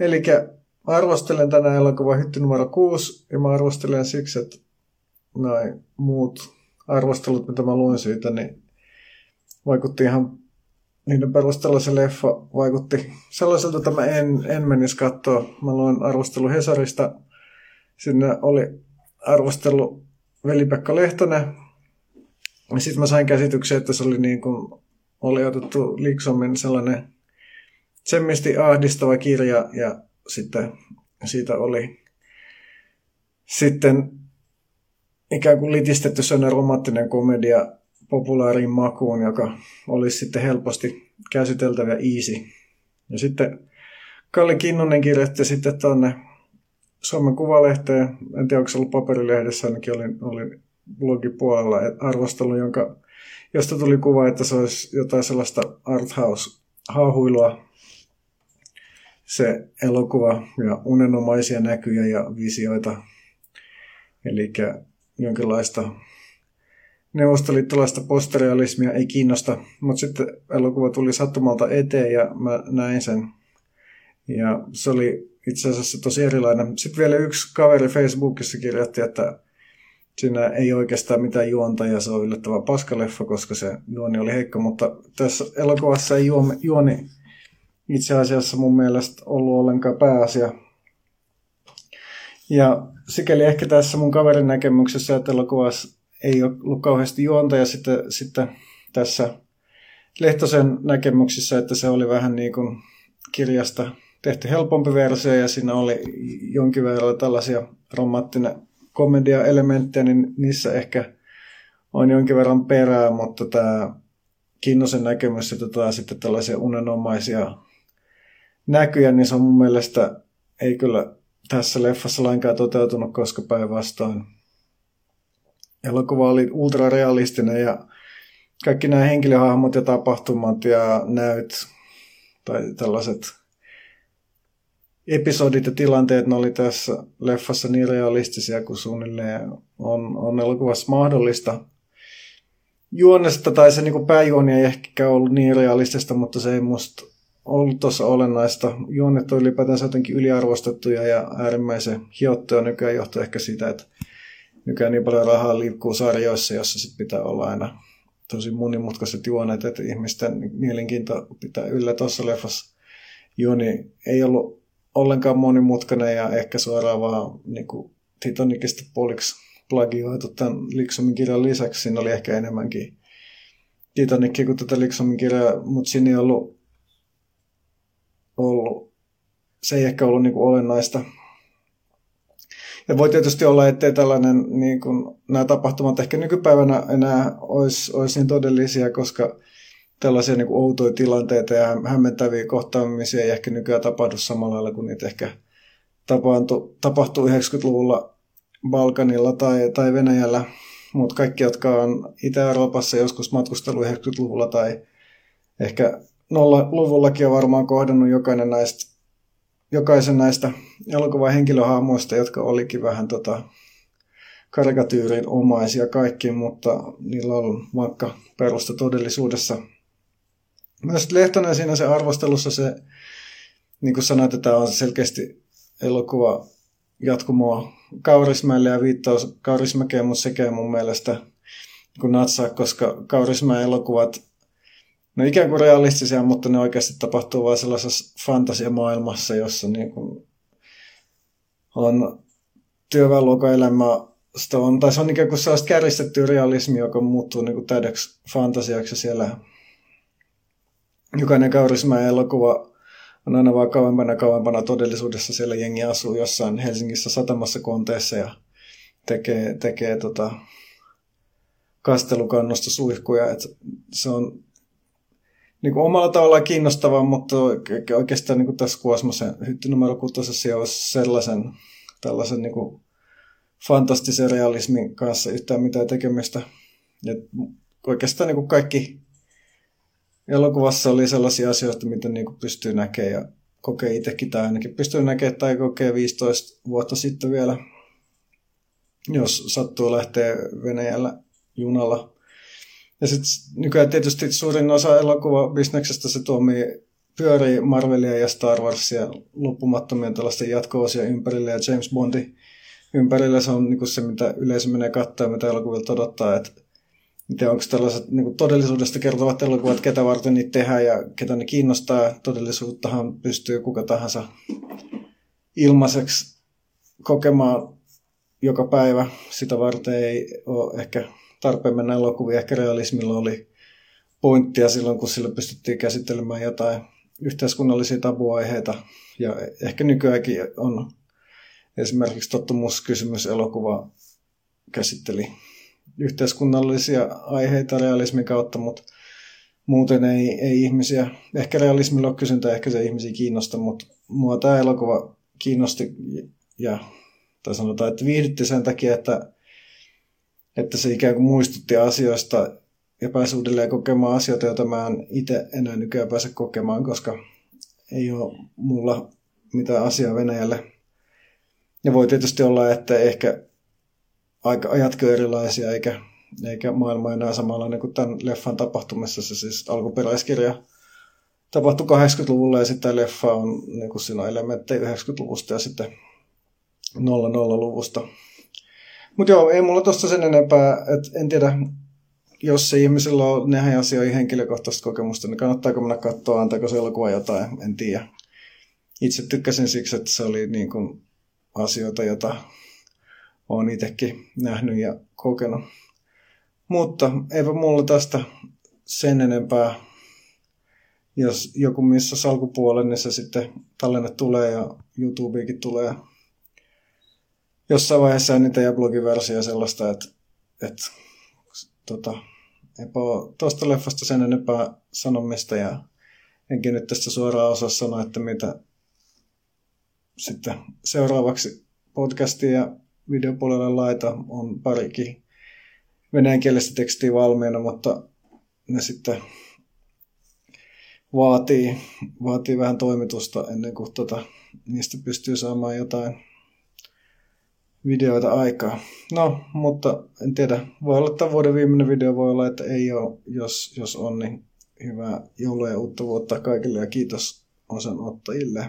Eli arvostelen tänään elokuva hytti numero 6, ja mä arvostelen siksi, että noin muut arvostelut, mitä mä luin siitä, niin vaikutti ihan niiden perusteella se leffa vaikutti sellaiselta, että mä en, en menisi katsoa. Mä luin arvostelu Hesarista. Sinne oli arvostelu Veli-Pekka Lehtonen. Sitten mä sain käsityksen, että se oli niin kuin, oli otettu Liksommin sellainen semmisti ahdistava kirja ja sitten siitä oli sitten ikään kuin litistetty sellainen romanttinen komedia populaariin makuun, joka olisi sitten helposti käsiteltävä easy. Ja sitten Kalli Kinnunen kirjoitti sitten tuonne Suomen Kuvalehteen, en tiedä onko se ollut paperilehdessä, ainakin oli, oli blogipuolella arvostelu, jonka, josta tuli kuva, että se olisi jotain sellaista arthouse-haahuilua, se elokuva ja unenomaisia näkyjä ja visioita. Eli jonkinlaista neuvostoliittolaista postrealismia ei kiinnosta, mutta sitten elokuva tuli sattumalta eteen ja mä näin sen. Ja se oli itse asiassa tosi erilainen. Sitten vielä yksi kaveri Facebookissa kirjoitti, että siinä ei oikeastaan mitään juonta ja se on yllättävän paskaleffa, koska se juoni oli heikko, mutta tässä elokuvassa ei juoni itse asiassa mun mielestä ollut ollenkaan pääasia. Ja sikäli ehkä tässä mun kaverin näkemyksessä, että elokuvassa ei ole ollut kauheasti juonta ja sitten, sitten tässä Lehtosen näkemyksissä, että se oli vähän niin kuin kirjasta tehty helpompi versio ja siinä oli jonkin verran tällaisia romanttinen komedia-elementtejä, niin niissä ehkä on jonkin verran perää, mutta tämä Kinnosen näkemys, että tämä sitten tällaisia unenomaisia näkyjä, niin se on mun mielestä ei kyllä tässä leffassa lainkaan toteutunut, koska päinvastoin elokuva oli ultrarealistinen ja kaikki nämä henkilöhahmot ja tapahtumat ja näyt tai tällaiset episodit ja tilanteet, ne oli tässä leffassa niin realistisia kuin suunnilleen on, on elokuvassa mahdollista. Juonesta tai se niin pääjuoni ei ehkä ollut niin realistista, mutta se ei musta ollut tuossa olennaista. Juonet on ylipäätänsä jotenkin yliarvostettuja ja äärimmäisen hiottuja nykyään johtuu ehkä siitä, että nykyään niin paljon rahaa liikkuu sarjoissa, jossa sit pitää olla aina tosi monimutkaiset juonet, että ihmisten mielenkiinto pitää yllä tuossa leffassa. Juoni ei ollut ollenkaan monimutkainen ja ehkä suoraan vaan niin kuin Titanicista puoliksi plagioitu tämän Liksomin kirjan lisäksi. Siinä oli ehkä enemmänkin Titanicia kuin tätä Liksomin kirjaa, mutta siinä ei ollut, ollut se ei ehkä ollut niin kuin olennaista ja voi tietysti olla, ettei tällainen, niin kuin, nämä tapahtumat ehkä nykypäivänä enää olisi, olisi niin todellisia, koska tällaisia niin kuin outoja tilanteita ja hämmentäviä kohtaamisia ei ehkä nykyään tapahdu samalla lailla kuin niitä ehkä tapahtuu, tapahtuu 90-luvulla Balkanilla tai, tai Venäjällä. Mutta kaikki, jotka on Itä-Euroopassa joskus matkustellut 90-luvulla tai ehkä luvullakin on varmaan kohdannut jokainen näistä jokaisen näistä elokuvan henkilöhahmoista, jotka olikin vähän tota, karikatyyrin omaisia kaikki, mutta niillä on vaikka perusta todellisuudessa. Myös Lehtonen siinä se arvostelussa se, niin kuin sanoit, että tämä on selkeästi elokuva jatkumoa Kaurismäelle ja viittaus Kaurismäkeen, mutta sekä mun mielestä kun natsaa, koska Kaurismäen elokuvat no ikään kuin realistisia, mutta ne oikeasti tapahtuu vain sellaisessa fantasiamaailmassa, jossa niin kuin on työväenluokan elämä on, tai se on ikään kuin sellaista kärjistettyä realismi, joka muuttuu niin kuin täydeksi fantasiaksi siellä jokainen Kaurismäen elokuva on aina vaan kauempana kauempana todellisuudessa siellä jengi asuu jossain Helsingissä satamassa konteessa ja tekee, tekee tota kastelukannosta suihkuja. Et se on niin kuin omalla tavallaan kiinnostavaa, mutta oikeastaan niin kuin tässä Kuosmosen hytti numero kuutosessa olisi sellaisen tällaisen niin kuin fantastisen realismin kanssa yhtään mitään tekemistä. Ja oikeastaan niin kuin kaikki elokuvassa oli sellaisia asioita, mitä niin kuin pystyy näkemään ja kokee itsekin tai ainakin pystyy näkemään tai kokee 15 vuotta sitten vielä, jos sattuu lähteä Venäjällä junalla ja sitten nykyään tietysti suurin osa elokuvabisneksestä se toimii pyörii Marvelia ja Star Warsia loppumattomien tällaisten jatko-osia ympärillä ja James Bondi ympärillä. Se on niin se, mitä yleisö menee katsoa ja mitä elokuvilta odottaa. Että miten onko tällaiset niin todellisuudesta kertovat elokuvat, ketä varten niitä tehdään ja ketä ne kiinnostaa. Todellisuuttahan pystyy kuka tahansa ilmaiseksi kokemaan joka päivä. Sitä varten ei ole ehkä tarpeen mennä elokuviin. Ehkä realismilla oli pointtia silloin, kun sillä pystyttiin käsittelemään jotain yhteiskunnallisia tabuaiheita. Ja ehkä nykyäänkin on esimerkiksi tottumuskysymys elokuva käsitteli yhteiskunnallisia aiheita realismin kautta, mutta muuten ei, ei ihmisiä, ehkä realismilla ole kysyntä, ehkä se ihmisiä kiinnosta, mutta mua tämä elokuva kiinnosti ja tai sanotaan, että viihdytti sen takia, että, että se ikään kuin muistutti asioista ja pääsi uudelleen kokemaan asioita, joita mä en itse enää nykyään pääse kokemaan, koska ei ole mulla mitään asiaa Venäjälle. Ja voi tietysti olla, että ehkä aika ajatkin erilaisia, eikä, eikä maailma enää samanlainen kuin tämän leffan tapahtumassa. Se siis alkuperäiskirja tapahtui 80-luvulla ja sitten leffa on niin kuin siinä elementtejä 90-luvusta ja sitten 00-luvusta. Mutta joo, ei mulla tosta sen enempää, että en tiedä, jos se ihmisellä on näihin asioihin henkilökohtaista kokemusta, niin kannattaako mennä katsoa, antaako se elokuva jotain, en tiedä. Itse tykkäsin siksi, että se oli niin kuin asioita, joita olen itsekin nähnyt ja kokenut. Mutta eipä mulla tästä sen enempää. Jos joku missä salkupuolen, niin se sitten tallenne tulee ja YouTubeenkin tulee jossain vaiheessa niitä ja blogiversio sellaista, että, että tota, eipä tuosta leffasta sen enempää sanomista ja enkin nyt tästä suoraan osaa sanoa, että mitä sitten seuraavaksi podcastia ja videopuolelle laita. On parikin venäjänkielistä tekstiä valmiina, mutta ne sitten vaatii, vaatii vähän toimitusta ennen kuin tota, niistä pystyy saamaan jotain videoita aikaa. No, mutta en tiedä. Voi olla että vuoden viimeinen video, voi olla, että ei ole. Jos, jos on, niin hyvää joulua ja uutta vuotta kaikille ja kiitos osanottajille.